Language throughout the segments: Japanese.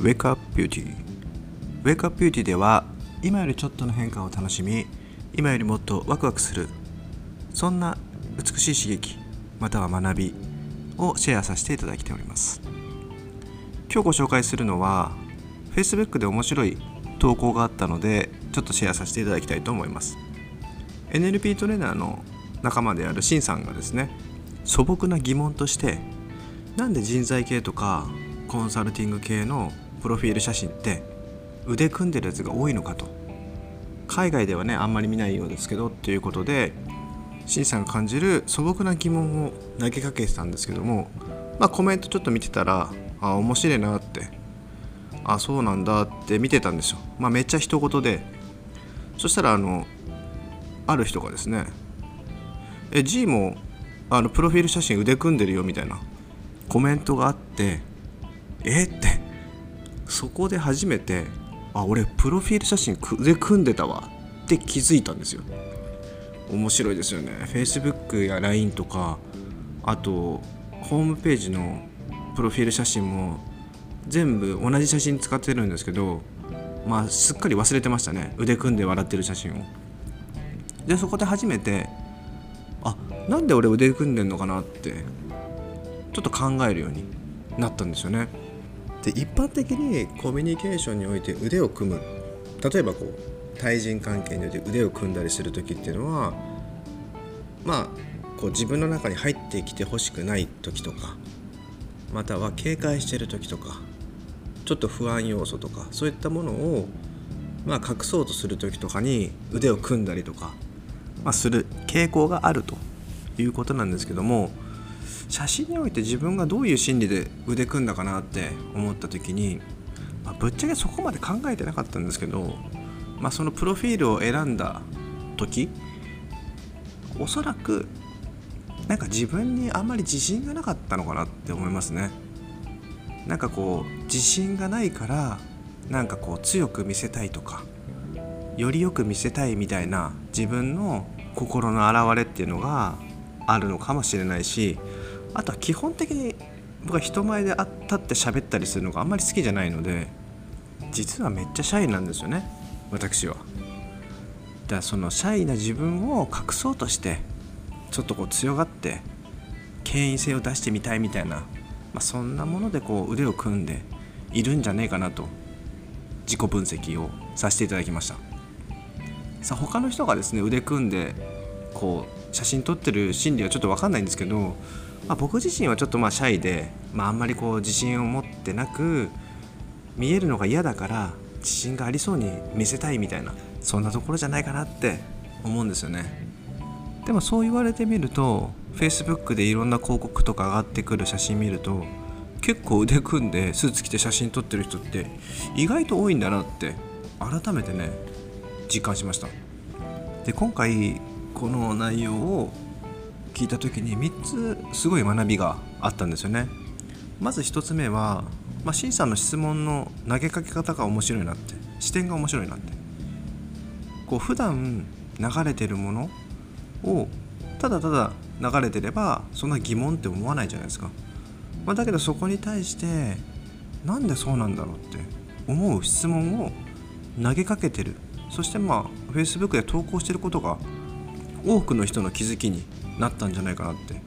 Wake Up Beauty Wake Up Beauty では今よりちょっとの変化を楽しみ今よりもっとワクワクするそんな美しい刺激または学びをシェアさせていただきております。今日ご紹介するのは Facebook で面白い投稿があったのでちょっとシェアさせていただきたいと思います。NLP トレーナーの仲間であるシンさんがですね素朴な疑問としてなんで人材系とかコンサルティング系のプロフィール写真って腕組んでるやつが多いのかと海外ではねあんまり見ないようですけどっていうことでシンさんが感じる素朴な疑問を投げかけてたんですけども、まあ、コメントちょっと見てたらあ面白いなってあそうなんだって見てたんですよ、まあ、めっちゃ一言でそしたらあのある人がですね「え G もあのプロフィール写真腕組んでるよ」みたいなコメントがあって「えっ?」てそこで初めて「あ俺プロフィール写真腕組んでたわ」って気づいたんですよ。面白いですよね。Facebook や LINE とかあとホームページのプロフィール写真も全部同じ写真使ってるんですけどまあすっかり忘れてましたね。腕組んで笑ってる写真を。でそこで初めてあなんで俺腕組んでんのかなってちょっと考えるようになったんですよね。で一般的にコミュニケーションにおいて腕を組む。例えばこう対人関係において腕を組んだりする時っていうのはまあこう自分の中に入ってきてほしくない時とかまたは警戒してる時とかちょっと不安要素とかそういったものをまあ隠そうとする時とかに腕を組んだりとか、まあ、する傾向があるということなんですけども写真において自分がどういう心理で腕組んだかなって思った時に、まあ、ぶっちゃけそこまで考えてなかったんですけど、まあ、そのプロフィールを選んだ時おそらくなんか自分にあんまり自信がなかったのかなって思いますね。なんかこう自信がないからなんかこう強く見せたいとかよりよく見せたいみたいな自分の心の表れっていうのがあるのかもしれないしあとは基本的に僕は人前で立って喋ったりするのがあんまり好きじゃないので実はめっちゃシャイなんですよね私は。だからそのシャイな自分を隠そうとしてちょっとこう強がって権威性を出してみたいみたいな、まあ、そんなものでこう腕を組んでいるんじゃねえかなと自己分析をさせていただきましたさあ他の人がですね腕組んでこう写真撮ってる心理はちょっと分かんないんですけど、まあ、僕自身はちょっとまあシャイで、まあ、あんまりこう自信を持ってなく見えるのが嫌だから自信がありそうに見せたいみたいなそんなところじゃないかなって思うんですよね。でもそう言われてみると Facebook でいろんな広告とか上がってくる写真見ると結構腕組んでスーツ着て写真撮ってる人って意外と多いんだなって改めてね実感しました。で今回この内容を聞いた時に3つすごい学びがあったんですよね。まず1つ目は、まあ、シンさんの質問の投げかけ方が面白いなって視点が面白いなって。こう普段流れてるものをただただ流れてればそんな疑問って思わないじゃないですか、まあ、だけどそこに対してなんでそうなんだろうって思う質問を投げかけてる。そしてまあ Facebook で投稿してることが多くの人の気づきになったんじゃないかなって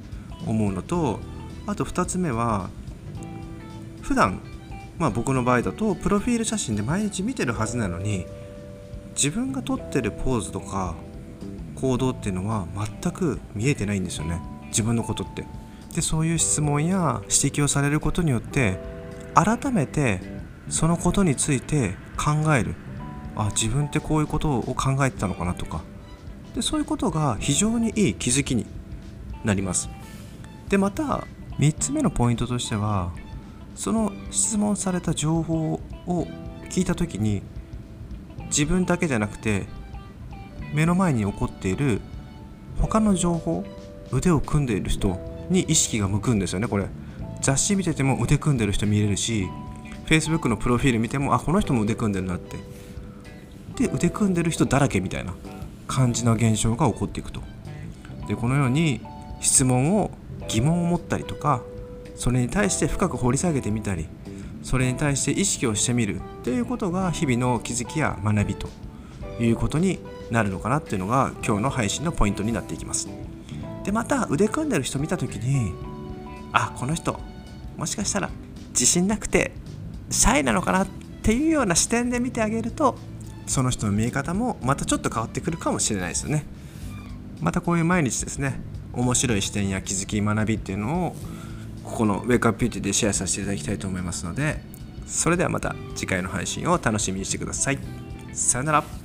思うのとあと2つ目は普段まあ僕の場合だとプロフィール写真で毎日見てるはずなのに自分が撮ってるポーズとか行動っていうのは全く見えてないんですよね。自分のことって。でそういう質問や指摘をされることによって改めてそのことについて考える。あ自分ってこういうことを考えてたのかなとか。でそういうことが非常にいい気づきになります。でまた3つ目のポイントとしてはその質問された情報を聞いた時に自分だけじゃなくて目の前に起こっている他の情報腕を組んでいる人に意識が向くんですよねこれ。雑誌見てても腕組んでる人見れるし Facebook のプロフィール見てもあこの人も腕組んでるなって。で腕組んでる人だらけみたいな感じの現象が起こっていくと。でこのように質問を疑問を持ったりとかそれに対して深く掘り下げてみたりそれに対して意識をしてみるっていうことが日々の気づきや学びということになるのかなっていうのが今日の配信のポイントになっていきます。でまた腕組んでる人見た時にあこの人もしかしたら自信なくてシャイなのかなっていうような視点で見てあげるとその人の見え方もまたちょっと変わってくるかもしれないですよね。またこういう毎日ですね。面白い視点や気づき学びっていうのをここのウェイクアップビューティーでシェアさせていただきたいと思いますのでそれではまた次回の配信を楽しみにしてください。さよなら。